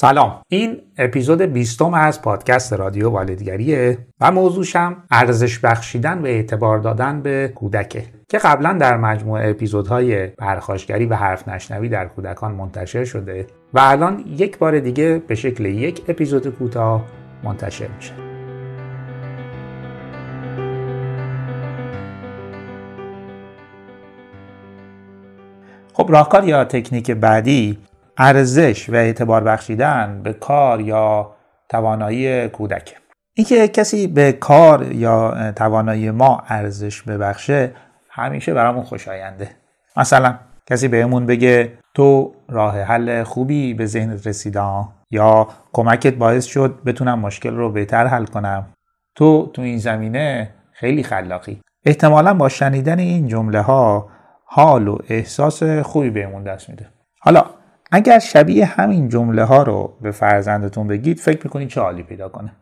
سلام. این اپیزود بیستم از پادکست رادیو والدگریه و موضوعشم ارزش بخشیدن و اعتبار دادن به کودکه که قبلا در مجموعه اپیزودهای پرخاشگری و حرف نشنوی در کودکان منتشر شده و الان یک بار دیگه به شکل یک اپیزود کوتاه منتشر میشه. خب راهکار یا تکنیک بعدی ارزش و اعتبار بخشیدن به کار یا توانایی کودک. اینکه کسی به کار یا توانایی ما ارزش ببخشه همیشه برامون خوشاینده. مثلا کسی بهمون بگه تو راه حل خوبی به ذهنت رسیدم یا کمکت باعث شد بتونم مشکل رو بهتر حل کنم. تو تو این زمینه خیلی خلاقی. احتمالا با شنیدن این جمله ها حال و احساس خوبی بهمون دست میده. حالا اگر شبیه همین جمله ها رو به فرزندتون بگید فکر می‌کنید چه حالی پیدا کنه؟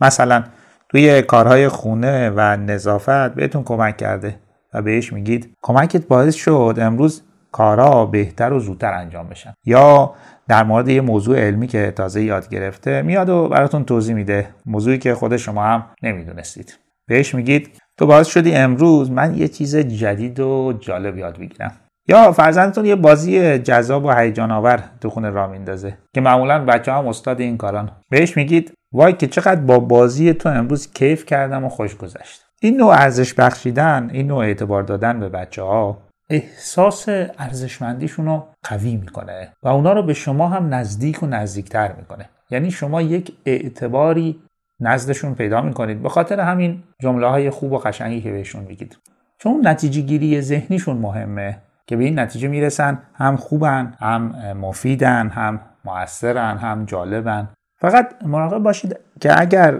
مثلا توی کارهای خونه و نظافت بهتون کمک کرده و بهش میگید کمکت باعث شد امروز کارها بهتر و زودتر انجام بشن. یا در مورد یه موضوع علمی که تازه یاد گرفته میاد و براتون توضیح میده موضوعی که خود شما هم نمی‌دونستید. بهش میگید تو باعث شدی امروز من یه چیز جدید و جالب یاد بگیرم. یا فرزندتون یه بازی جذاب و هیجان آور تو خونه را میندازه که معمولا بچه هم استاد این کاران. بهش میگید وای که چقدر با بازی تو امروز کیف کردم و خوش گذشت. این نوع ارزش بخشیدن این نوع اعتبار دادن به بچه ها احساس ارزشمندیشون رو قوی می‌کنه و اونا رو به شما هم نزدیک و نزدیکتر می‌کنه. یعنی شما یک اعتباری نزدشون پیدا می‌کنید. به خاطر همین جمله های خوب و قشنگی که بهشون میگید. چون نتیجه گیری ذهنیشون مهمه. که به این نتیجه می‌رسن هم خوبن هم مفیدن هم موثرن هم جالبن. فقط مراقب باشید که اگر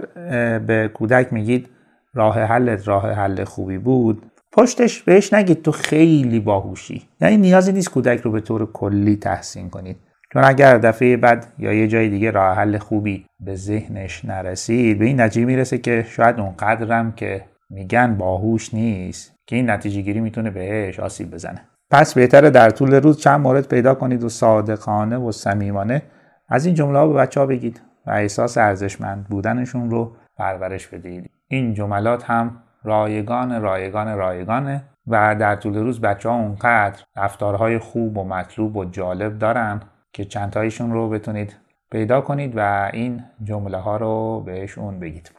به کودک میگید راه حلت راه حل خوبی بود پشتش بهش نگید تو خیلی باهوشی. یعنی نیازی نیست کودک رو به طور کلی تحسین کنید. چون اگر دفعه بعد یا یه جای دیگه راه حل خوبی به ذهنش نرسید به این نتیجه می‌رسه که شاید اونقدرم که میگن باهوش نیست که این نتیجه گیری می‌تونه بهش آسیب بزنه. پس بهتره در طول روز چند مورد پیدا کنید و صادقانه و صمیمانه. از این جمله به بچه ها بگید و احساس ارزشمند بودنشون رو پرورش بدید. این جملات هم رایگان رایگان رایگانه و در طول روز بچه ها اونقدر رفتارهای خوب و مطلوب و جالب دارن که چندتایشون رو بتونید پیدا کنید و این جمله ها رو بهشون بگید.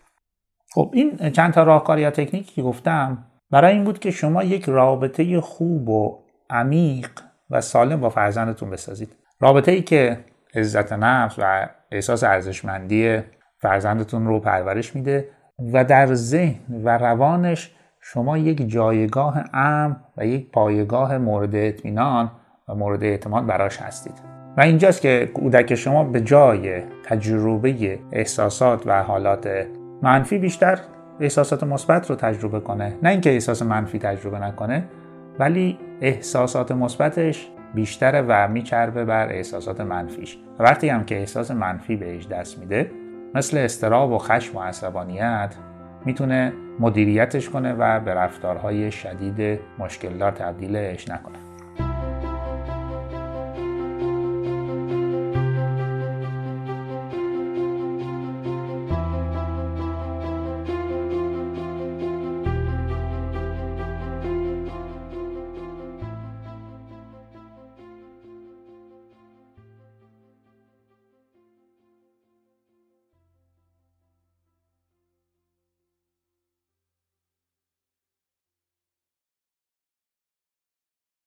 خب این چند تا راهکار یا تکنیکی که گفتم برای این بود که شما یک رابطه خوب و عمیق و سالم با فرزندتون بسازید. رابطه ای که عزت نفس و احساس ارزشمندی فرزندتون رو پرورش میده و در ذهن و روانش شما یک جایگاه امن و یک پایگاه مورد اطمینان و مورد اعتماد براش هستید. و اینجاست که کودک شما به جای تجربه احساسات و حالات منفی بیشتر احساسات مثبت رو تجربه کنه. نه اینکه احساس منفی تجربه نکنه ولی احساسات مثبتش بیشتره و میچربه بر احساسات منفیش. وقتی هم که احساس منفی بهش دست میده مثل استراب و خشم و عصبانیت می‌تونه مدیریتش کنه و به رفتارهای شدید مشکلدار تبدیلش نکنه.